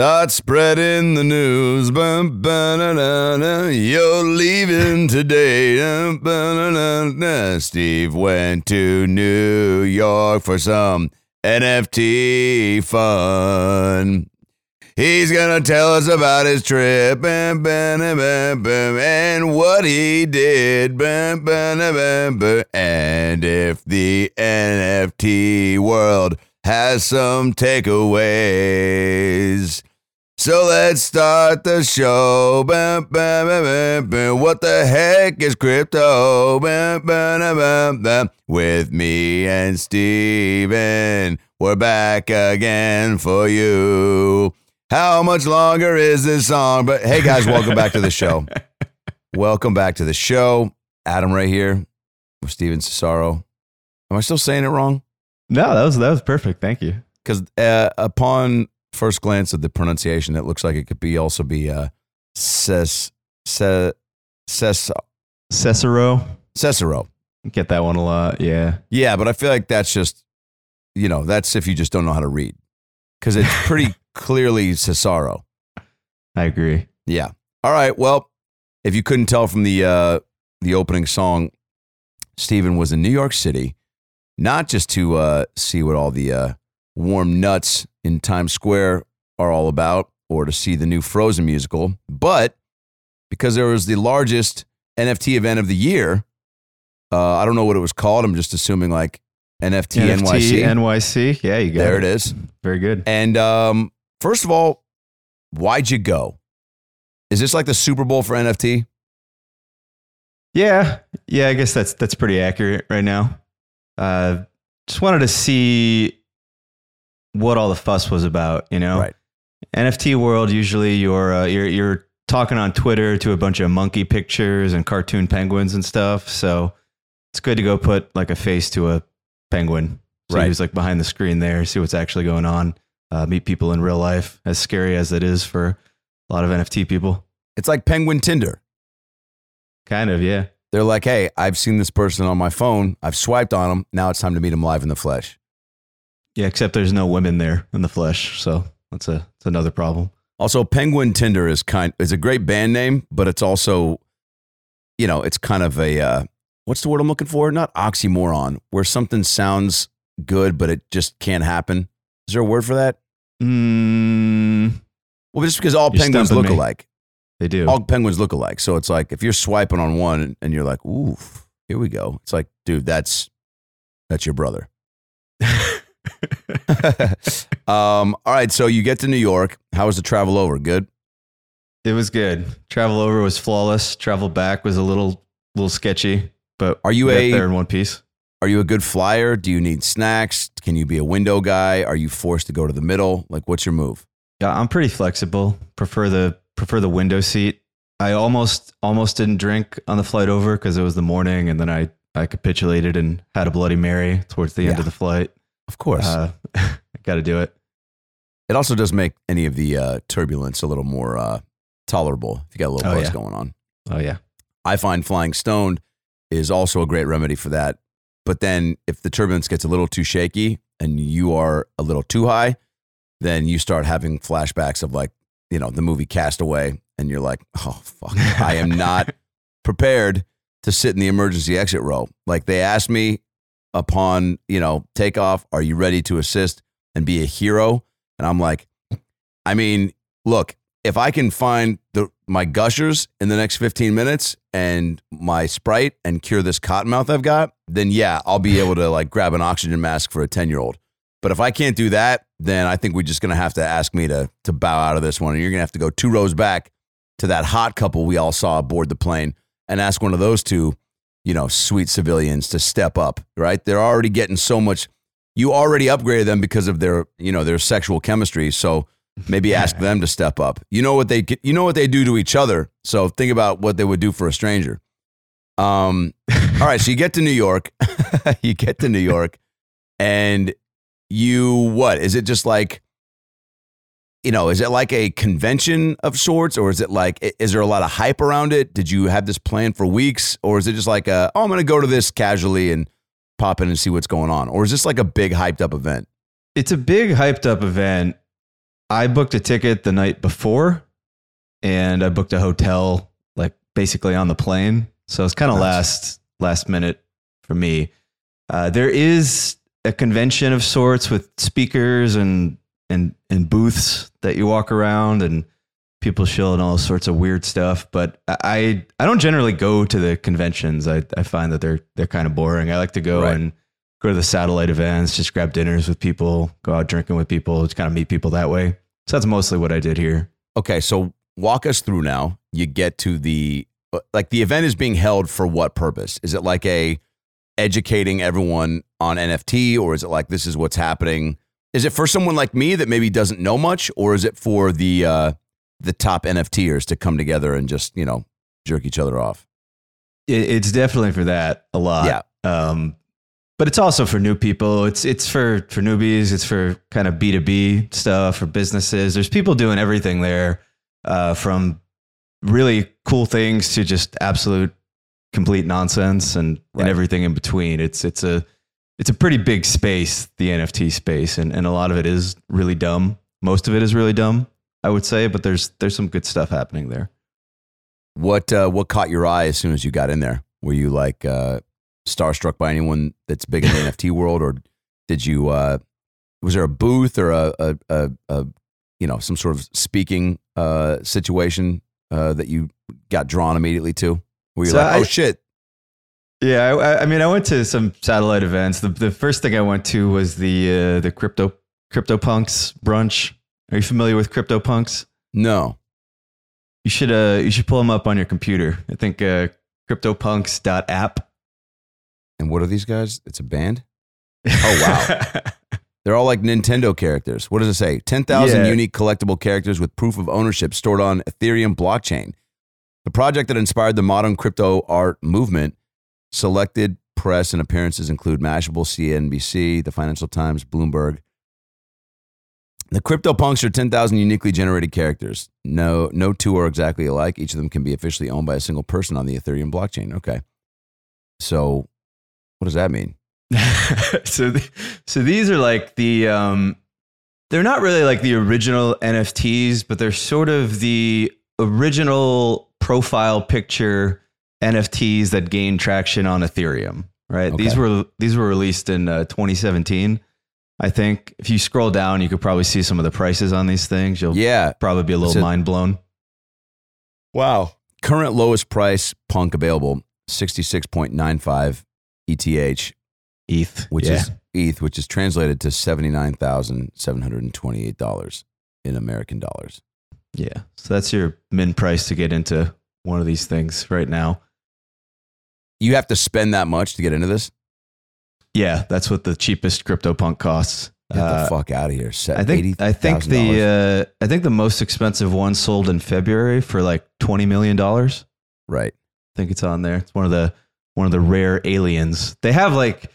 Start spreading the news. You're leaving today. Steve went to New York for some NFT fun. He's gonna tell us about his trip and what he did. And if the NFT world has some takeaways. So let's start the show. What the heck is crypto? With me and Stephen, we're back again for you. How much longer is this song? But hey, guys, welcome back to the show. welcome back to the show. Adam right here with Stephen Cesaro. Am I still saying it wrong? No, that was that was perfect. Thank you. because uh, upon first glance at the pronunciation, it looks like it could be also be uh, ses, ses, ses, Cicero. Cicero. Get that one a lot. Yeah. Yeah, but I feel like that's just, you know, that's if you just don't know how to read, because it's pretty clearly Cesaro. I agree. Yeah. All right. Well, if you couldn't tell from the uh, the opening song, Stephen was in New York City, not just to uh, see what all the uh, warm nuts in Times Square are all about, or to see the new Frozen musical, but because there was the largest NFT event of the year. Uh, I don't know what it was called. I'm just assuming like NFT, NYC. NYC. Yeah, you got there it is. Very good. And um, first of all, why'd you go? Is this like the Super Bowl for NFT? Yeah. Yeah, I guess that's that's pretty accurate right now. Uh just wanted to see what all the fuss was about, you know? Right. NFT world usually you're uh, you're you're talking on Twitter to a bunch of monkey pictures and cartoon penguins and stuff. So it's good to go put like a face to a penguin. So Right. who's like behind the screen there, see what's actually going on. Uh, meet people in real life, as scary as it is for a lot of NFT people. It's like Penguin Tinder. Kind of, yeah. They're like, hey, I've seen this person on my phone. I've swiped on them. Now it's time to meet them live in the flesh. Yeah, except there's no women there in the flesh, so that's a that's another problem. Also, Penguin Tinder is kind is a great band name, but it's also, you know, it's kind of a uh, what's the word I'm looking for? Not oxymoron, where something sounds good, but it just can't happen. Is there a word for that? Mm, Well, just because all penguins look me. alike. they do. All penguins look alike. So it's like if you're swiping on one and you're like, ooh, here we go. It's like, dude, that's that's your brother. um, all right, so you get to New York. How was the travel over? Good. it was good. Travel over was flawless. Travel back was a little little sketchy, but Are you a- there in one piece? Are you a good flyer? Do you need snacks? Can you be a window guy? Are you forced to go to the middle? Like, what's your move? Yeah, I'm pretty flexible. Prefer the prefer the window seat. I almost almost didn't drink on the flight over because it was the morning, and then I I capitulated and had a Bloody Mary towards the end of the flight. Of course. Uh, Got to do it. it also does make any of the uh, turbulence a little more uh, tolerable if you got a little Oh, buzz yeah. going on. Oh yeah. I find flying stoned is also a great remedy for that. But then if the turbulence gets a little too shaky and you are a little too high, then you start having flashbacks of like, you know, the movie Castaway and you're like, "Oh fuck, I am not prepared to sit in the emergency exit row." Like they asked me upon, you know, takeoff, "Are you ready to assist and be a hero?" And I'm like, I mean, look, if I can find the my gushers in the next 15 minutes and my sprite and cure this cottonmouth I've got, then yeah, I'll be able to like grab an oxygen mask for a 10 year old. But if I can't do that, then I think we're just gonna have to ask me to to bow out of this one. And you're gonna have to go two rows back to that hot couple we all saw aboard the plane and ask one of those two, you know, sweet civilians to step up, right? They're already getting so much you already upgraded them because of their, you know, their sexual chemistry. So maybe ask them to step up. You know what they you know what they do to each other. So think about what they would do for a stranger. Um all right, so you get to New York. you get to New York and you what? Is it just like you know, is it like a convention of sorts or is it like is there a lot of hype around it? Did you have this plan for weeks or is it just like a, oh, I'm going to go to this casually and pop in and see what's going on? Or is this like a big hyped up event? It's a big hyped up event. I booked a ticket the night before, and I booked a hotel like basically on the plane. So it's kind of Nice. last last minute for me. Uh, there is a convention of sorts with speakers and and and booths that you walk around and people showing all sorts of weird stuff. But I I don't generally go to the conventions. I, I find that they're they're kind of boring. I like to go Right. and go to the satellite events, just grab dinners with people, go out drinking with people, just kind of meet people that way. So that's mostly what I did here. Okay, so walk us through now. You get to the like the event is being held for what purpose? Is it like a educating everyone on NFT or is it like this is what's happening? Is it for someone like me that maybe doesn't know much or is it for the uh the top NFTers to come together and just, you know, jerk each other off? It's definitely for that a lot. Yeah. Um, but it's also for new people. It's it's for for newbies. It's for kind of B two B stuff for businesses. There's people doing everything there, uh, from really cool things to just absolute complete nonsense and, Right. and everything in between. It's it's a it's a pretty big space, the NFT space, and, and a lot of it is really dumb. Most of it is really dumb, I would say, but there's there's some good stuff happening there. What uh what caught your eye as soon as you got in there? Were you like uh starstruck by anyone that's big in the NFT world or did you uh was there a booth or a a, a, a you know some sort of speaking uh situation uh that you got drawn immediately to? Were you So like, I- "Oh shit, Yeah, I, I mean, I went to some satellite events. The, the first thing I went to was the uh, the crypto CryptoPunks brunch. Are you familiar with CryptoPunks? no." You should uh you should pull them up on your computer. I think uh, CryptoPunks.app. And what are these guys? It's a band? Oh, wow. They're all like Nintendo characters. What does it say? 10,000 Yeah. unique collectible characters with proof of ownership stored on Ethereum blockchain. The project that inspired the modern crypto art movement. Selected press and appearances include Mashable, CNBC, the Financial Times, Bloomberg. The CryptoPunks are 10,000 uniquely generated characters. No, no two are exactly alike. Each of them can be officially owned by a single person on the Ethereum blockchain. Okay. So, what does that mean? so so these are like the um they're not really like the original NFTs, but they're sort of the original profile picture NFTs that gained traction on Ethereum, right? These were these were released in uh, 2017. I think if you scroll down, you could probably see some of the prices on these things. You'll Yeah. probably be a little So- mind blown. Wow. Current lowest price punk available 66.95 ETH, ETH, which yeah. is ETH, which is translated to $79,728 in American dollars. yeah. So that's your min price to get into one of these things right now. You have to spend that much to get into this? Yeah, that's what the cheapest CryptoPunk costs. Get Uh, the fuck out of here. Set I think I think the uh, I think the most expensive one sold in February for like twenty million dollars. right. I think it's on there. It's one of the one of the rare aliens. They have like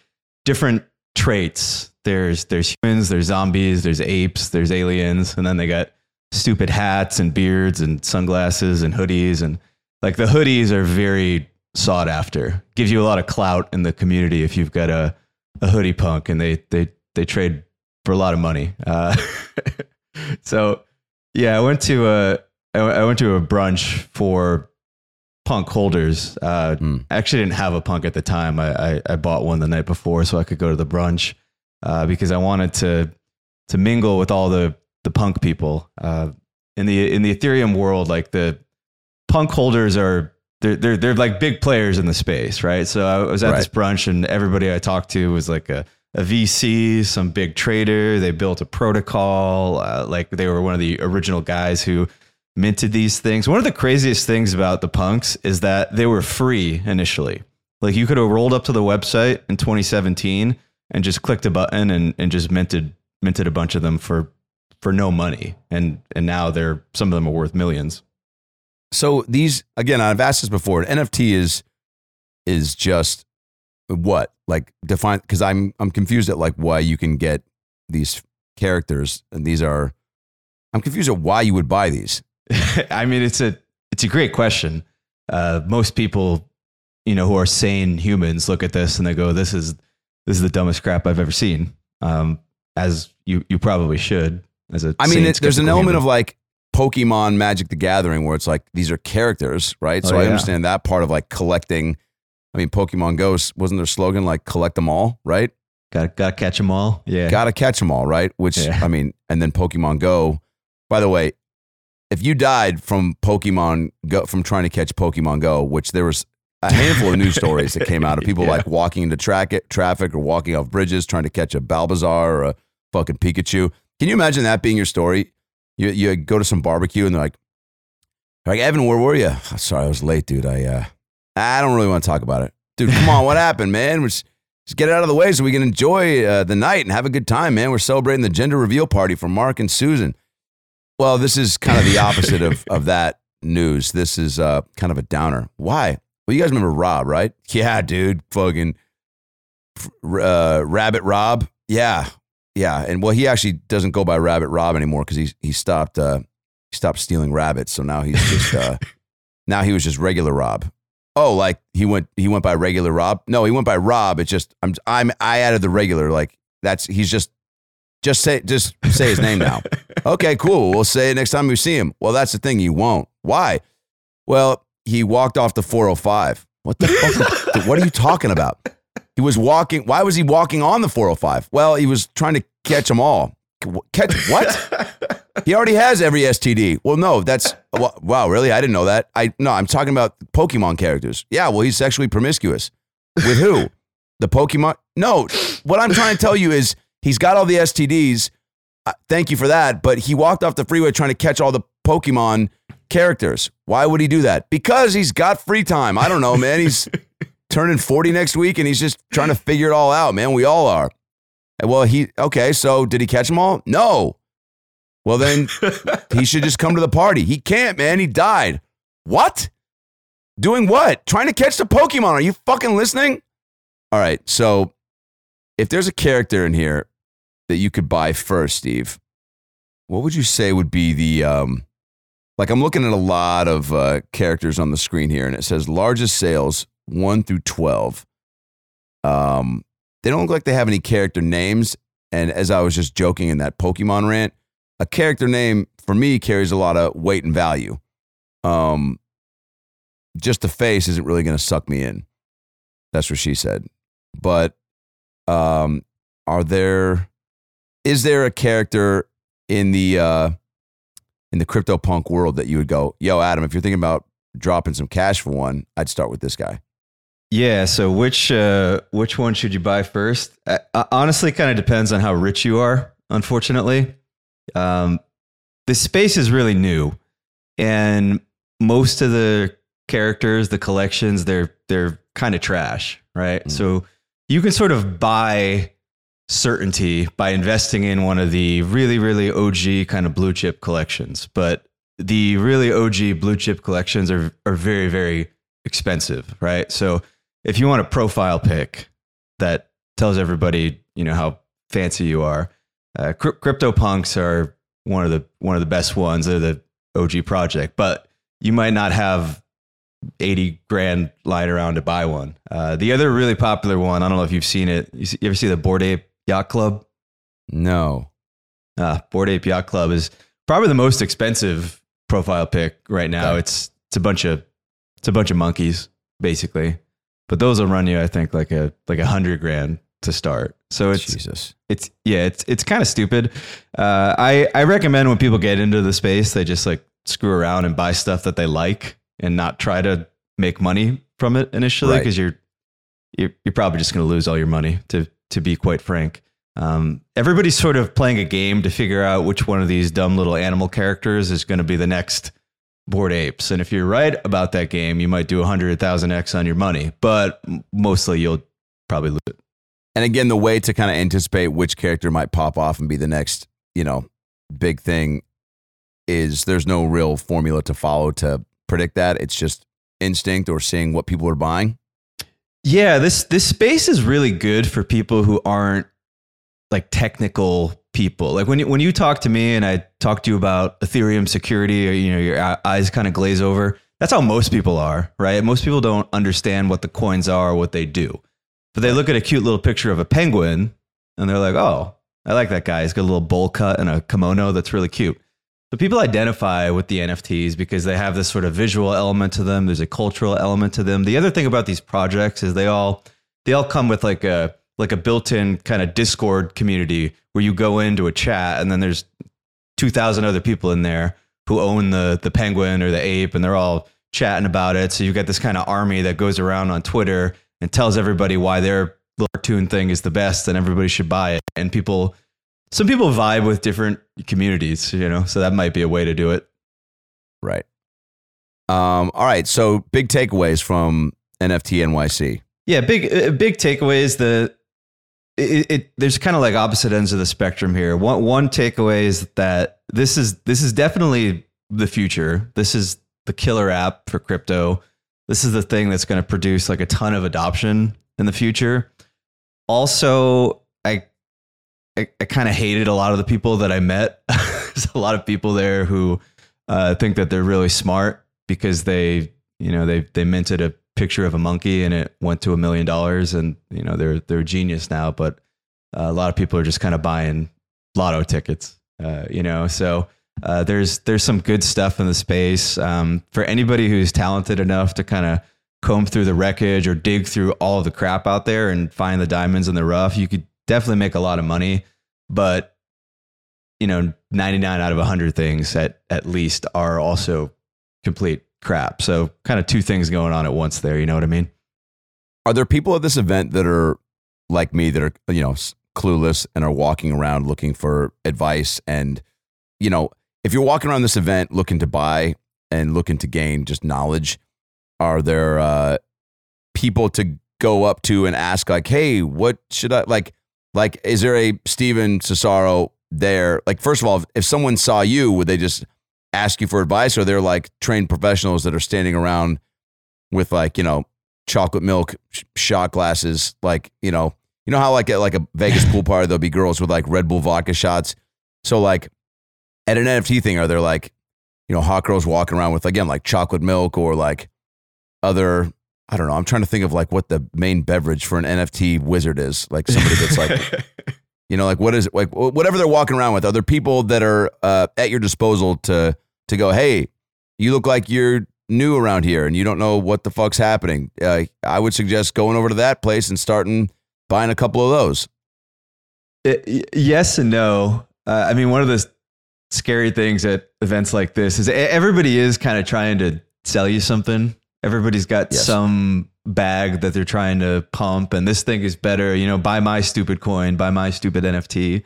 different traits. There's there's humans, there's zombies, there's apes, there's aliens, and then they got stupid hats and beards and sunglasses and hoodies and like the hoodies are very sought after. Gives you a lot of clout in the community if you've got a a hoodie punk and they they they trade for a lot of money. Uh, so yeah, I went to a I I went to a brunch for punk holders. Uh, Hmm. I actually didn't have a punk at the time. I, I, I bought one the night before so I could go to the brunch uh, because I wanted to to mingle with all the the punk people uh, in the in the Ethereum world. Like the punk holders are they're they're they're like big players in the space, right? So I was at this brunch and everybody I talked to was like a a VC, some big trader. They built a protocol. Uh, like they were one of the original guys who minted these things. One of the craziest things about the punks is that they were free initially. Like you could have rolled up to the website in 2017 and just clicked a button and, and just minted minted a bunch of them for for no money. And and now they're some of them are worth millions. So these again, I've asked this before. An NFT is is just what like define because I'm I'm confused at like why you can get these characters and these are I'm confused at why you would buy these. I mean, it's a it's a great question. Uh, most people, you know, who are sane humans, look at this and they go, "This is this is the dumbest crap I've ever seen." Um, as you you probably should. as a. I mean, it, there's an element human. of like Pokemon Magic the Gathering where it's like these are characters, right? Oh, so I yeah. understand that part of like collecting. I mean, Pokemon Go wasn't their slogan like collect them all, right? got got to catch them all. Yeah, Gotta catch them all, right? Which Yeah. I mean, and then Pokemon Go. By the way, if you died from Pokemon Go from trying to catch Pokemon Go, which there was a handful of news stories that came out of people Yeah. like walking into track traffic or walking off bridges trying to catch a Bulbasaur or a fucking Pikachu. Can you imagine that being your story? You you go to some barbecue and they're like, like Evan, where were you? Sorry, I was late, dude. I uh, I don't really want to talk about it, dude. Come on, what happened, man? We're just, just get it out of the way so we can enjoy uh, the night and have a good time, man. We're celebrating the gender reveal party for Mark and Susan. Well, this is kind of the opposite of of that news. This is uh, kind of a downer. Why? Well, you guys remember Rob, right? Yeah, dude, fucking uh, Rabbit Rob. Yeah, yeah, and well, he actually doesn't go by Rabbit Rob anymore because he he stopped uh, he stopped stealing rabbits. So now he's just uh, now he was just regular Rob. Oh, like he went he went by regular Rob? No, he went by Rob. It's just I'm I'm I added the regular. Like that's he's just just say just say his name now. Okay, cool. We'll say it next time we see him. Well, that's the thing. You won't. Why? Well, he walked off the 405. What the fuck? what are you talking about? He was walking. Why was he walking on the 405? Well, he was trying to catch them all. Catch what? He already has every STD. Well, no, that's wow. Really, I didn't know that. I no, I'm talking about Pokemon characters. Yeah, well, he's sexually promiscuous with who? the Pokemon? No, what I'm trying to tell you is he's got all the STDs. Uh, thank you for that. But he walked off the freeway trying to catch all the Pokemon characters. Why would he do that? Because he's got free time. I don't know, man. He's turning 40 next week and he's just trying to figure it all out, man. We all are. Well, he, okay, so did he catch them all? No. Well, then he should just come to the party. He can't, man. He died. What? Doing what? Trying to catch the Pokemon. Are you fucking listening? All right. So if there's a character in here that you could buy first, Steve, what would you say would be the, um, like I'm looking at a lot of uh, characters on the screen here and it says largest sales 1 through 12. Um, they don't look like they have any character names. And as I was just joking in that Pokemon rant, a character name for me carries a lot of weight and value. Um, just the face isn't really going to suck me in. That's what she said. But um, are there? Is there a character in the uh, in the crypto punk world that you would go, yo, Adam? If you're thinking about dropping some cash for one, I'd start with this guy. Yeah. So which uh, which one should you buy first? Uh, honestly, kind of depends on how rich you are. Unfortunately, um, the space is really new, and most of the characters, the collections, they're they're kind of trash, right? Mm. So you can sort of buy certainty by investing in one of the really really OG kind of blue chip collections, but the really OG blue chip collections are are very very expensive, right? So if you want a profile pic that tells everybody, you know, how fancy you are, uh, cryp- crypto punks are one of the one of the best ones. They're the OG project, but you might not have 80 grand lying around to buy one. Uh, the other really popular one, I don't know if you've seen it. You, see, you ever see the Bored Ape Yacht Club? No. Uh, Bored Ape Yacht Club is probably the most expensive profile pic right now. Okay. It's it's a bunch of it's a bunch of monkeys basically, but those will run you I think like a like a hundred grand to start. So it's Jesus. it's yeah it's it's kind of stupid. Uh, I I recommend when people get into the space they just like screw around and buy stuff that they like and not try to make money from it initially Right. because you're, you're you're probably just going to lose all your money to to be quite frank. Um, everybody's sort of playing a game to figure out which one of these dumb little animal characters is going to be the next bored apes. And if you're right about that game, you might do a hundred thousand x on your money, but mostly you'll probably lose it. And again, the way to kind of anticipate which character might pop off and be the next, you know, big thing is there's no real formula to follow to predict that. It's just instinct or seeing what people are buying. Yeah, this this space is really good for people who aren't like technical people. Like when you, when you talk to me and I talk to you about Ethereum security, or you know your eyes kind of glaze over. That's how most people are, right? Most people don't understand what the coins are, or what they do, but they look at a cute little picture of a penguin and they're like, "Oh, I like that guy. He's got a little bowl cut and a kimono that's really cute. So people identify with the NFTs because they have this sort of visual element to them. There's a cultural element to them. The other thing about these projects is they all they all come with like a like a built-in kind of Discord community where you go into a chat and then there's 2000 other people in there who own the the penguin or the ape and they're all chatting about it. So you get this kind of army that goes around on Twitter and tells everybody why their little cartoon thing is the best and everybody should buy it. And people some people vibe with different communities, you know, so that might be a way to do it. Right. Um, all right. So big takeaways from NFT NYC. Yeah, big uh, big takeaways. The it, it there's kind of like opposite ends of the spectrum here. One one takeaway is that this is this is definitely the future. This is the killer app for crypto. This is the thing that's going to produce like a ton of adoption in the future. Also, I I, I kind of hated a lot of the people that I met. There's a lot of people there who uh, think that they're really smart because they, you know, they they minted a picture of a monkey and it went to a million dollars, and you know they're they're genius now. But uh, a lot of people are just kind of buying lotto tickets, uh, you know. So uh, there's there's some good stuff in the space um, for anybody who's talented enough to kind of comb through the wreckage or dig through all of the crap out there and find the diamonds in the rough. You could definitely make a lot of money, but you know, 99 out of 100 things at at least are also complete crap. So kind of two things going on at once there, you know what I mean? Are there people at this event that are like me that are, you know, clueless and are walking around looking for advice and you know, if you're walking around this event looking to buy and looking to gain just knowledge, are there uh people to go up to and ask like, "Hey, what should I like like, is there a Stephen Cesaro there? Like, first of all, if someone saw you, would they just ask you for advice, or they're like trained professionals that are standing around with like you know chocolate milk sh- shot glasses, like you know, you know how like at like a Vegas pool party there'll be girls with like Red Bull vodka shots. So like at an NFT thing, are there like you know hot girls walking around with again like chocolate milk or like other I don't know. I'm trying to think of like what the main beverage for an NFT wizard is. Like somebody that's like, you know, like what is it? Like whatever they're walking around with. Are there people that are uh, at your disposal to to go? Hey, you look like you're new around here and you don't know what the fuck's happening. Uh, I would suggest going over to that place and starting buying a couple of those. It, yes and no. Uh, I mean, one of the scary things at events like this is everybody is kind of trying to sell you something Everybody's got yes. some bag that they're trying to pump, and this thing is better. You know, buy my stupid coin, buy my stupid NFT.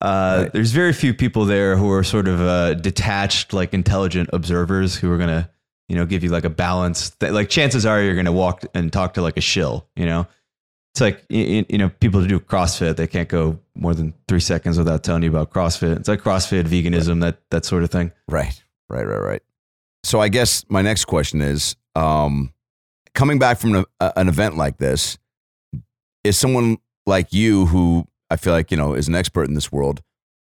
Uh, right. There's very few people there who are sort of uh, detached, like intelligent observers who are gonna, you know, give you like a balance. That, like chances are you're gonna walk and talk to like a shill. You know, it's like you, you know people who do CrossFit they can't go more than three seconds without telling you about CrossFit. It's like CrossFit, veganism, right. that that sort of thing. Right, right, right, right. So I guess my next question is, um, coming back from an, an event like this, is someone like you who I feel like you know is an expert in this world.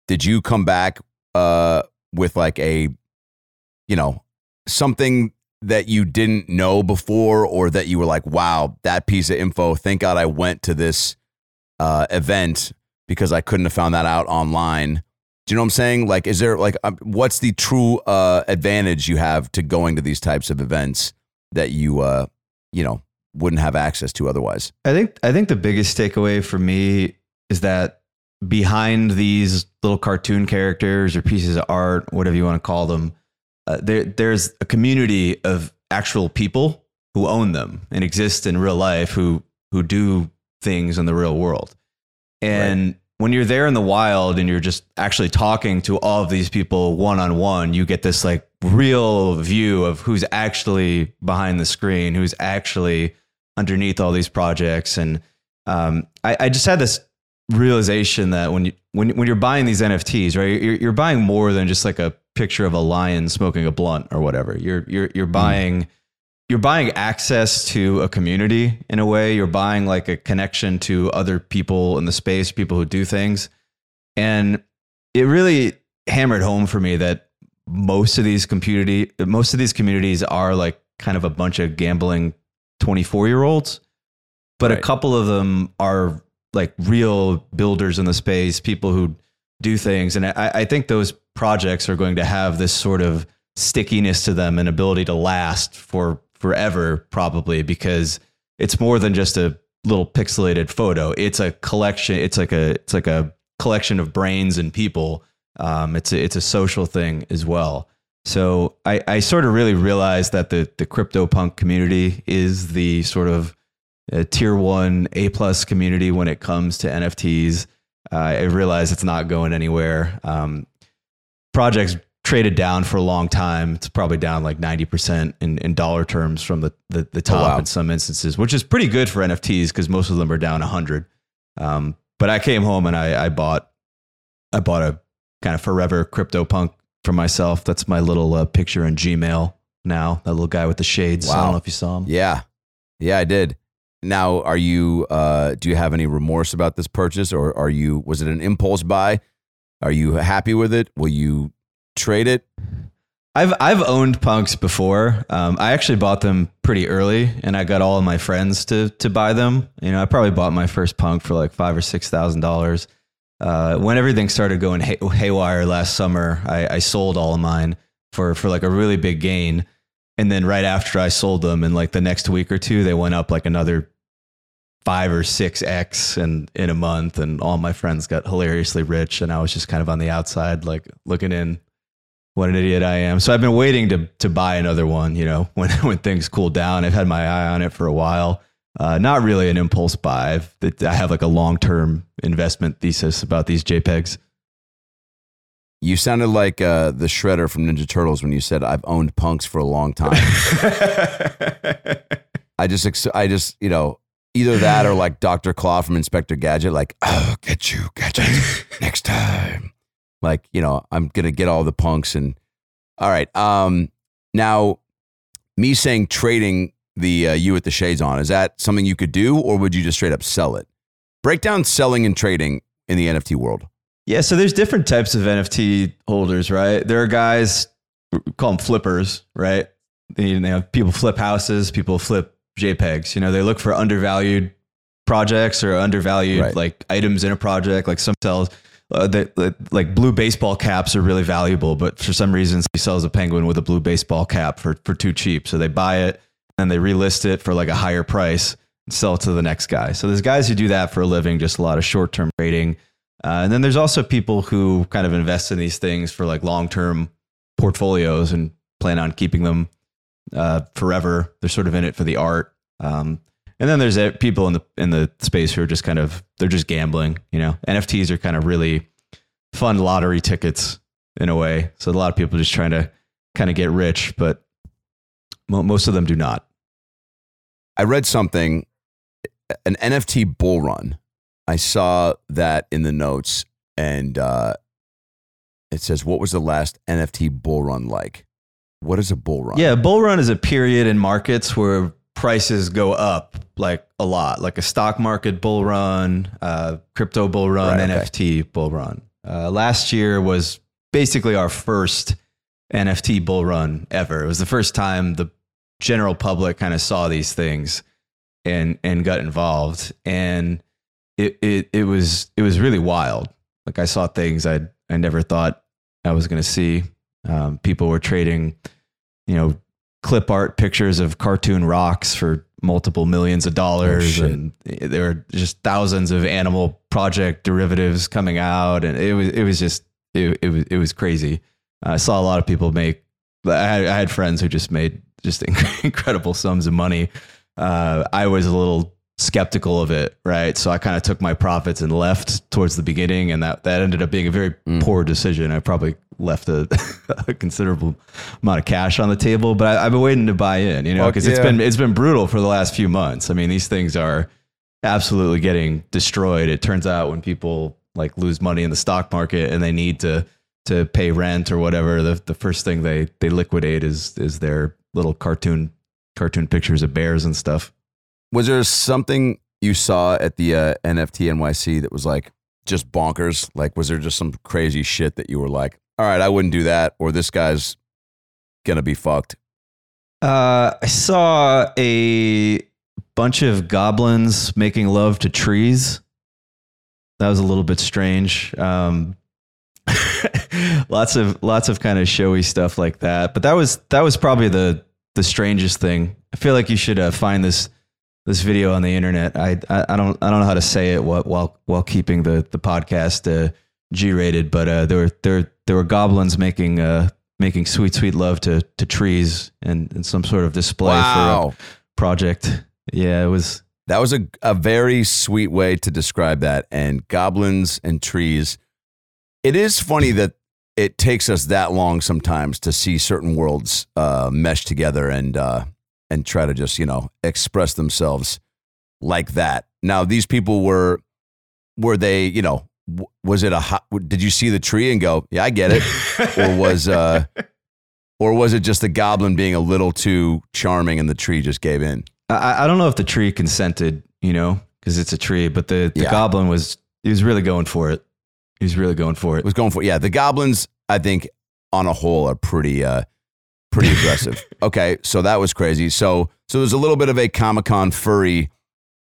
Did you come back uh, with like a, you know, something that you didn't know before, or that you were like, "Wow, that piece of info! Thank God I went to this uh, event because I couldn't have found that out online." Do you know what I'm saying? Like, is there like, um, what's the true uh, advantage you have to going to these types of events that you, uh, you know, wouldn't have access to otherwise? I think I think the biggest takeaway for me is that behind these little cartoon characters or pieces of art, whatever you want to call them, uh, there there's a community of actual people who own them and exist in real life who who do things in the real world. And right when you're there in the wild and you're just actually talking to all of these people one on one, you get this like real view of who's actually behind the screen, who's actually underneath all these projects. And um, I, I, just had this realization that when you when when you're buying these NFTs, right, you're, you're buying more than just like a picture of a lion smoking a blunt or whatever. You're you're you're mm. buying. Mm you're buying access to a community in a way. You're buying like a connection to other people in the space, people who do things. And it really hammered home for me that most of these community most of these communities are like kind of a bunch of gambling 24 year olds but right. a couple of them are like real builders in the space, people who do things. And I, I think those projects are going to have this sort of stickiness to them and ability to last for forever, probably because it's more than just a little pixelated photo. It's a collection. It's like a it's like a collection of brains and people. Um, it's a, it's a social thing as well. So I, I sort of really realized that the the crypto punk community is the sort of uh, tier one A plus community when it comes to NFTs. Uh, I realize it's not going anywhere. Um, projects traded down for a long time. It's probably down like 90% in, in dollar terms from the, the, the top Oh, wow. in some instances, which is pretty good for NFTs because most of them are down 100. Um, but I came home and I, I bought I bought a kind of forever CryptoPunk for myself. That's my little uh, picture in Gmail now. That little guy with the shades. I don't know if you saw him. Yeah. Yeah, I did. Now, are you uh do you have any remorse about this purchase or are you was it an impulse buy? Are you happy with it? Will you trade it? I've I've owned punks before. Um, I actually bought them pretty early, and I got all of my friends to to buy them. You know, I probably bought my first punk for like five or six thousand dollars. Uh, when everything started going hay- haywire last summer, I, I sold all of mine for for like a really big gain, and then right after I sold them, in like the next week or two, they went up like another five or six x in in a month, and all my friends got hilariously rich, and I was just kind of on the outside, like looking in what an idiot I am. So I've been waiting to to buy another one. You know, when when things cool down, I've had my eye on it for a while. Uh, not really an impulse buy. I've, I have like a long term investment thesis about these JPEGs. You sounded like uh, the shredder from Ninja Turtles when you said I've owned punks for a long time. I just I just, you know, either that or like Dr. Claw from Inspector Gadget like, "Oh, get you, Gadget next time." Like, you know, I'm going to get all the punks and All right. Um now me saying trading the uh, you with the shades on, is that something you could do or would you just straight up sell it? Break down selling and trading in the NFT world. Yeah, so there's different types of NFT holders, right? There are guys call them flippers, right? They, they have people flip houses, people flip JPEGs. You know, they look for undervalued projects or undervalued Right. like items in a project. Like some sells, uh, that like blue baseball caps are really valuable, but for some reason, he sells a penguin with a blue baseball cap for for too cheap. So they buy it and they relist it for like a higher price and sell it to the next guy. So there's guys who do that for a living, just a lot of short term trading. Uh, and then there's also people who kind of invest in these things for like long term portfolios and plan on keeping them uh, forever. They're sort of in it for the art. Um, and then there's people in the in the space who are just kind of they're just gambling. You know, NFTs are kind of really fun lottery tickets in a way. So a lot of people just trying to kind of get rich, but most of them do not. I read something, an NFT bull run. I saw that in the notes, and uh, it says, "What was the last NFT bull run like?" What is a bull run? Yeah, a bull run is a period in markets where prices go up like a lot, like a stock market bull run, uh, crypto bull run, Right, okay. NFT bull run. Uh, last year was basically our first NFT bull run ever. It was the first time the general public kind of saw these things and and got involved, and it it it was it was really wild. Like I saw things I I never thought I was going to see. Um, people were trading, you know, clip art pictures of cartoon rocks for multiple millions of dollars, shit. and there were just thousands of animal project derivatives coming out, and it was it was just it, it was it was crazy. I saw a lot of people make. I had, I had friends who just made just incredible sums of money. Uh, I was a little skeptical of it, right? So I kind of took my profits and left towards the beginning, and that that ended up being a very Mm. poor decision. I probably left a, a considerable amount of cash on the table, but I, I've been waiting to buy in, you know, because it's yeah. been it's been brutal for the last few months. I mean, these things are absolutely getting destroyed. It turns out when people like lose money in the stock market and they need to to pay rent or whatever, the the first thing they they liquidate is is their little cartoon cartoon pictures of bears and stuff. Was there something you saw at the uh, NFT NYC that was like just bonkers? Like, was there just some crazy shit that you were like, "All right, I wouldn't do that," or "This guy's gonna be fucked"? Uh, I saw a bunch of goblins making love to trees. that was a little bit strange. Um, lots of lots of kind of showy stuff like that. But that was that was probably the the strangest thing. I feel like you should uh, find this this video on the internet. I, I, I don't I don't know how to say it while while, while keeping the the podcast uh, G rated, but uh, there were there there were goblins making uh making sweet sweet love to to trees and, and some sort of display Wow. for a project. Yeah, it was That was a, a very sweet way to describe that. And goblins and trees. It is funny that it takes us that long sometimes to see certain worlds uh, mesh together and uh, and try to just you know express themselves like that. Now these people were were they you know was it a hot, did you see the tree and go yeah I get it or was uh or was it just the goblin being a little too charming and the tree just gave in? I, I don't know if the tree consented, you know, because it's a tree, but the, the Yeah. goblin was he was really going for it. He was really going for it. was going for yeah the goblins i think on a whole are pretty uh pretty aggressive okay so that was crazy so so there's a little bit of a comic-con furry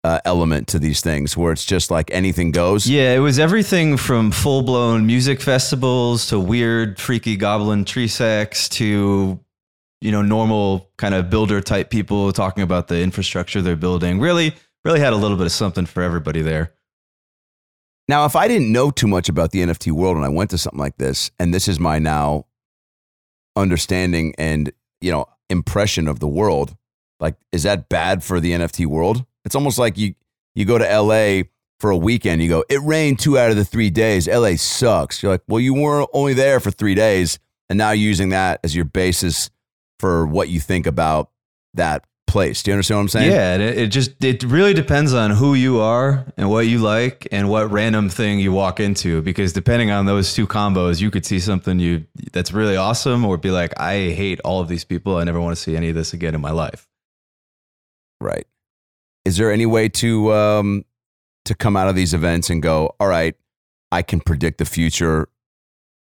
uh, element to these things where it's just like anything goes Yeah, it was everything from full blown music festivals to weird, freaky goblin tree sex to, you know, normal kind of builder type people talking about the infrastructure they're building. Really, really had a little bit of something for everybody there. now if i didn't know too much about the nft world and i went to something like this and this is my now understanding and you know impression of the world like is that bad for the nft world? It's almost like you you go to la for a weekend you go it rained two out of the three days. La sucks. You're like well you were only there for three days and now you're using that as your basis for what you think about that place do you understand what i'm saying Yeah, it, it just it really depends on who you are and what you like and what random thing you walk into because depending on those two combos, you could see something you that's really awesome or be like, I hate all of these people. I never want to see any of this again in my life. right is there any way to um to come out of these events and go all right i can predict the future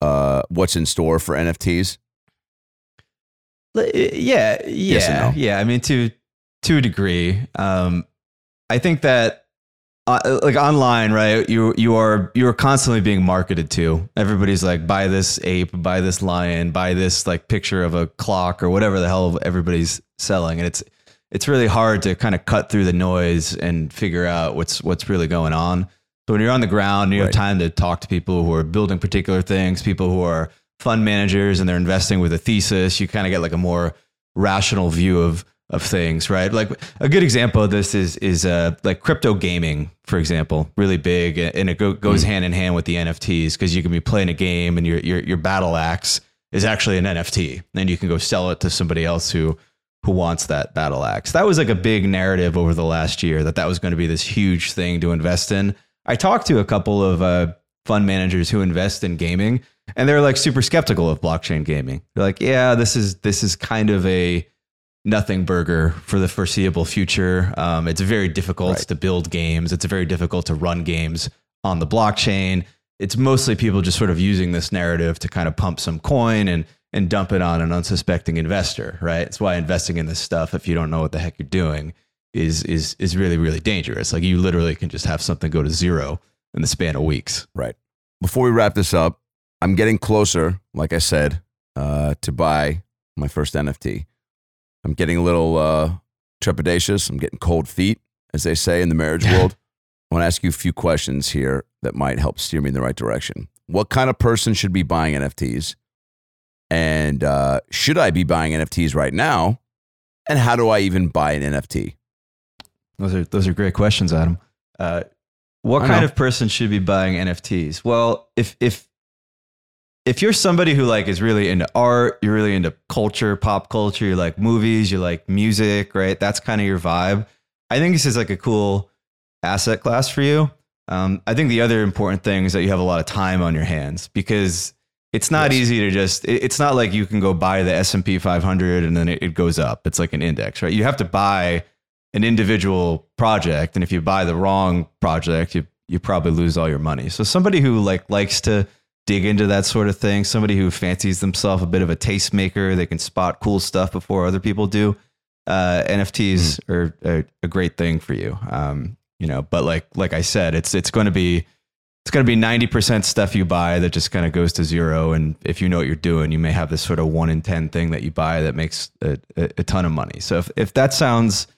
uh what's in store for nfts Yeah, yeah, Yes no. yeah. I mean, to to a degree, um, I think that uh, like online, right? You you are you are constantly being marketed to. Everybody's like, buy this ape, buy this lion, buy this like picture of a clock or whatever the hell everybody's selling, and it's it's really hard to kind of cut through the noise and figure out what's what's really going on. So when you're on the ground, you have time to talk to people who are building particular things, people who are fund managers and they're investing with a thesis. You kind of get like a more rational view of of things, right? Like a good example of this is is uh, like crypto gaming, for example, really big, and it go, goes hand in hand with the NFTs because you can be playing a game and your your your battle axe is actually an NFT, and you can go sell it to somebody else who who wants that battle axe. That was like a big narrative over the last year that that was going to be this huge thing to invest in. I talked to a couple of uh, fund managers who invest in gaming, and they're like super skeptical of blockchain gaming. They're like, yeah, this is this is kind of a nothing burger for the foreseeable future. Um, it's very difficult Right. to build games. It's very difficult to run games on the blockchain. It's mostly people just sort of using this narrative to kind of pump some coin and and dump it on an unsuspecting investor, right? It's why investing in this stuff, if you don't know what the heck you're doing, is is is really really dangerous. Like you literally can just have something go to zero in the span of weeks. Right. Before we wrap this up, I'm getting closer, like I said, uh, to buy my first NFT. I'm getting a little uh, trepidatious. I'm getting cold feet, as they say in the marriage world. I want to ask you a few questions here that might help steer me in the right direction. What kind of person should be buying NFTs? And uh, should I be buying NFTs right now? And how do I even buy an NFT? Those are those are great questions, Adam. Uh, what kind of person should be buying NFTs? Well, if if if you're somebody who like is really into art, you're really into culture, pop culture, you like movies, you like music, right? That's kind of your vibe. I think this is like a cool asset class for you. Um, I think the other important thing is that you have a lot of time on your hands because it's not Yes. easy to just. it- It's not like you can go buy the S and P 500 and then it, it goes up. It's like an index, right? You have to buy an individual project, and if you buy the wrong project, you you probably lose all your money. So somebody who like likes to dig into that sort of thing, somebody who fancies themselves a bit of a tastemaker, they can spot cool stuff before other people do. Uh, NFTs are, are a great thing for you. Um, you know, but like like I said, it's it's going to be it's going to be 90% stuff you buy that just kind of goes to zero. And if you know what you're doing, you may have this sort of one in 10 thing that you buy that makes a, a, a ton of money. So if, if that sounds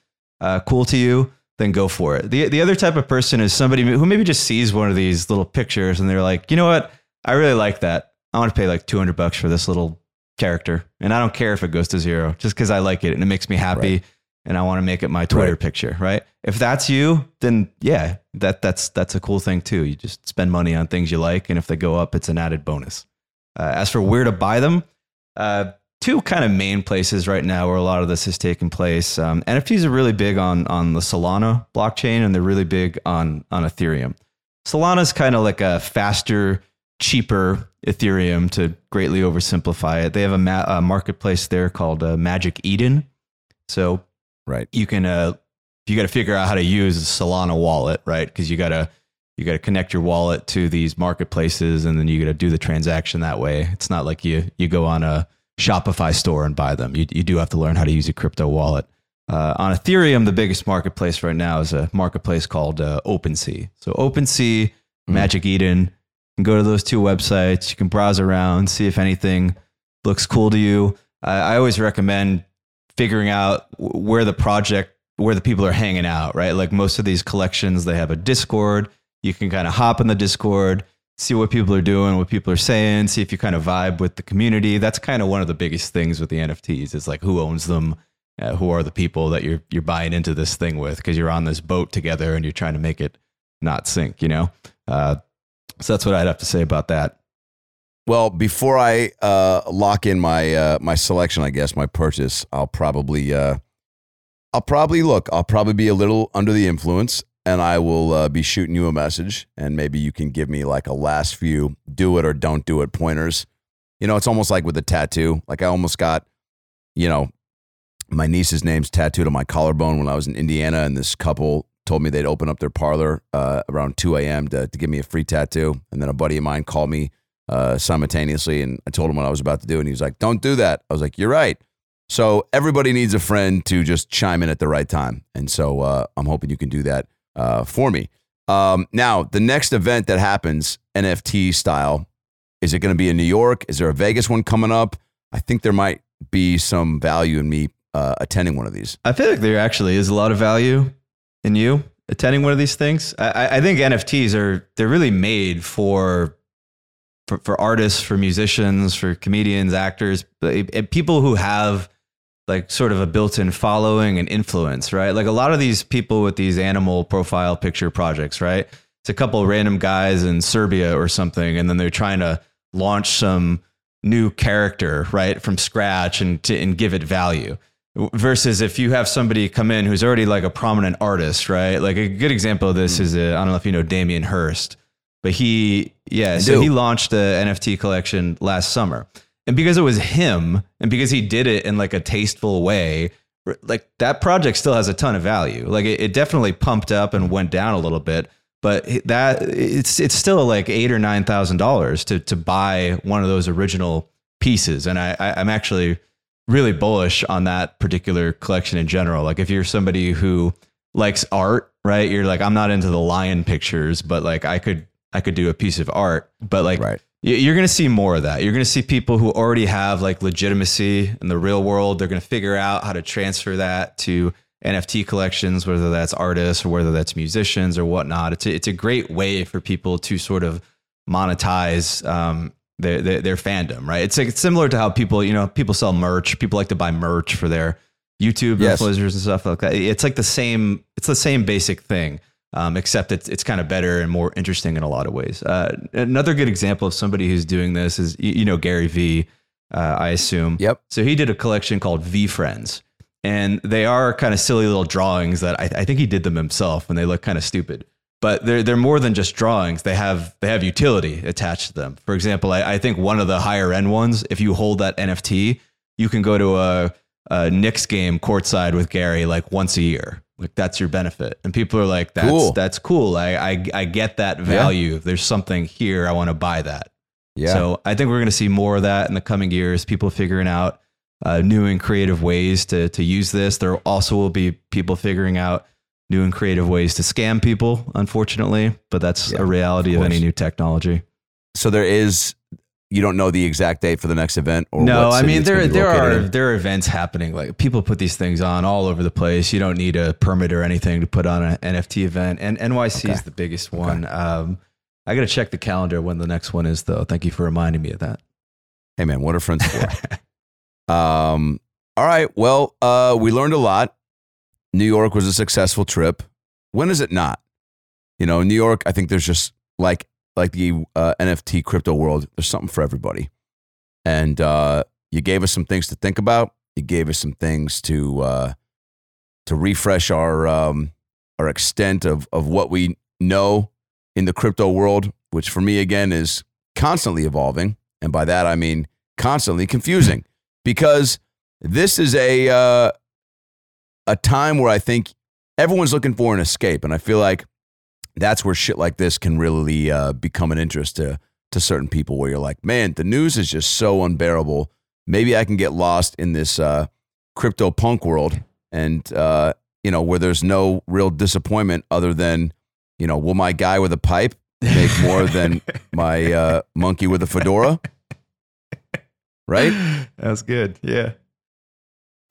uh, cool to you, then go for it. The, the other type of person is somebody who maybe just sees one of these little pictures and they're like, you know what? I really like that. I want to pay like 200 bucks for this little character. And I don't care if it goes to zero just because I like it and it makes me happy. Right and I want to make it my Twitter right. picture, right? If that's you, then yeah, that that's that's a cool thing too. You just spend money on things you like, and if they go up, it's an added bonus. Uh, as for where to buy them, uh, two kind of main places right now where a lot of this is taking place. Um, NFTs are really big on on the Solana blockchain, and they're really big on on Ethereum. Solana is kind of like a faster, cheaper Ethereum to greatly oversimplify it. They have a, ma- a marketplace there called uh, Magic Eden. So Right. You can uh you got to figure out how to use a Solana wallet, right? Because you got to you got to connect your wallet to these marketplaces, and then you got to do the transaction that way. It's not like you you go on a Shopify store and buy them. You you do have to learn how to use a crypto wallet. Uh, on Ethereum, the biggest marketplace right now is a marketplace called uh, OpenSea. So OpenSea, mm. Magic Eden, can go to those two websites. You can browse around, see if anything looks cool to you. I, I always recommend figuring out where the project where the people are hanging out right like most of these collections they have a discord you can kind of hop in the discord see what people are doing what people are saying see if you kind of vibe with the community that's kind of one of the biggest things with the nfts is like who owns them uh, who are the people that you're you're buying into this thing with because you're on this boat together and you're trying to make it not sink you know uh, so that's what i'd have to say about that well, before I uh, lock in my uh, my selection, I guess my purchase, I'll probably uh, I'll probably look. I'll probably be a little under the influence, and I will uh, be shooting you a message, and maybe you can give me like a last few do it or don't do it pointers. You know, it's almost like with a tattoo. Like I almost got, you know, my niece's name's tattooed on my collarbone when I was in Indiana, and this couple told me they'd open up their parlor uh, around 2 a.m. To, to give me a free tattoo, and then a buddy of mine called me uh, simultaneously. And I told him what I was about to do. And he was like, don't do that. I was like, you're right. So everybody needs a friend to just chime in at the right time. And so uh, I'm hoping you can do that uh, for me. Um, now, the next event that happens, NFT style, is it going to be in New York? Is there a Vegas one coming up? I think there might be some value in me uh, attending one of these. I feel like there actually is a lot of value in you attending one of these things. I, I think NFTs are they're really made for for, for artists, for musicians, for comedians, actors, people who have like sort of a built-in following and influence, right? Like a lot of these people with these animal profile picture projects, right? It's a couple random guys in Serbia or something, and then they're trying to launch some new character, right, from scratch and to, and give it value. Versus if you have somebody come in who's already like a prominent artist, right? Like a good example of this mm. is I don't know if you know Damien Hirst, but he, yeah, I so do. he launched the NFT collection last summer. And because it was him and because he did it in like a tasteful way, like that project still has a ton of value. Like it, it definitely pumped up and went down a little bit, but that it's it's still like eight or nine thousand dollars to to buy one of those original pieces. And I, I I'm actually really bullish on that particular collection in general. Like if you're somebody who likes art, right? You're like, I'm not into the lion pictures, but like I could I could do a piece of art, but like right. you're going to see more of that. You're going to see people who already have like legitimacy in the real world. They're going to figure out how to transfer that to NFT collections, whether that's artists or whether that's musicians or whatnot. It's a, it's a great way for people to sort of monetize um, their, their, their fandom, right? It's like it's similar to how people you know people sell merch. People like to buy merch for their YouTube yes. influencers and stuff like that. It's like the same. It's the same basic thing um, except it's it's kind of better and more interesting in a lot of ways. Uh, another good example of somebody who's doing this is you, you know Gary Vee. Uh, I assume. Yep. So he did a collection called VeeFriends, and they are kind of silly little drawings that I, I think he did them himself, and they look kind of stupid. But they're they're more than just drawings. They have they have utility attached to them. For example, I, I think one of the higher end ones, if you hold that NFT, you can go to a, a Knicks game courtside with Gary like once a year like that's your benefit. And people are like, that's cool. that's cool. I, I I get that value. Yeah. There's something here. I want to buy that. Yeah. So I think we're going to see more of that in the coming years. People figuring out uh, new and creative ways to to use this. There also will be people figuring out new and creative ways to scam people, unfortunately. But that's Yeah, a reality of of, any new technology. So there is. You don't know the exact date for the next event, or no, I mean there there are in? there are events happening. Like people put these things on all over the place. You don't need a permit or anything to put on an NFT event. And NYC Okay. is the biggest one. Um, I got to check the calendar when the next one is, though. Thank you for reminding me of that. Hey man, what are friends for? um. All right. Well, uh, we learned a lot. New York was a successful trip. When is it not? You know, New York. I think there's just like like the uh, NFT crypto world. There's something for everybody. And uh, you gave us some things to think about. You gave us some things to uh, to refresh our um, our extent of of what we know in the crypto world, which for me again is constantly evolving, and by that I mean constantly confusing, because this is a uh, a time where I think everyone's looking for an escape, and I feel like that's where shit like this can really uh, become an interest to to certain people. Where you're like, man, the news is just so unbearable. Maybe I can get lost in this uh, CryptoPunk world, and uh, you know where there's no real disappointment other than you know, will my guy with a pipe make more than my uh, monkey with a fedora? Right. That's good. Yeah.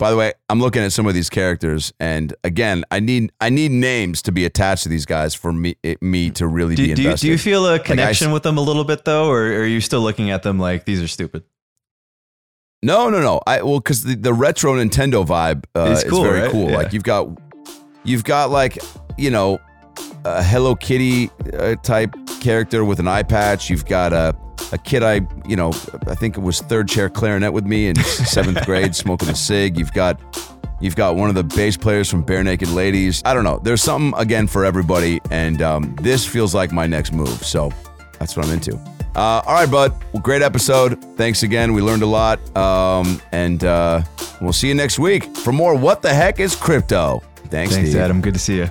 By the way, I'm looking at some of these characters, and again, I need I need names to be attached to these guys for me it, me to really Do, be do, you, invested. do you feel a connection s- with them a little bit, though? Or are you still looking at them like these are stupid? No, no, no. I well, because the, the retro Nintendo vibe uh, It's is very right? cool. Yeah. Like you've got, you've got like you know, a Hello Kitty uh, type character with an eye patch. You've got a a kid I you know I think it was third chair clarinet with me in seventh grade smoking a cig. You've got. You've got one of the bass players from Barenaked Ladies. I don't know. There's something again for everybody, and um, this feels like my next move. So that's what I'm into. Uh, all right, bud. Well, great episode. Thanks again. We learned a lot. Um, and uh, we'll see you next week for more What the Heck is Crypto. Thanks, Thanks, Steve. Adam. Good to see you.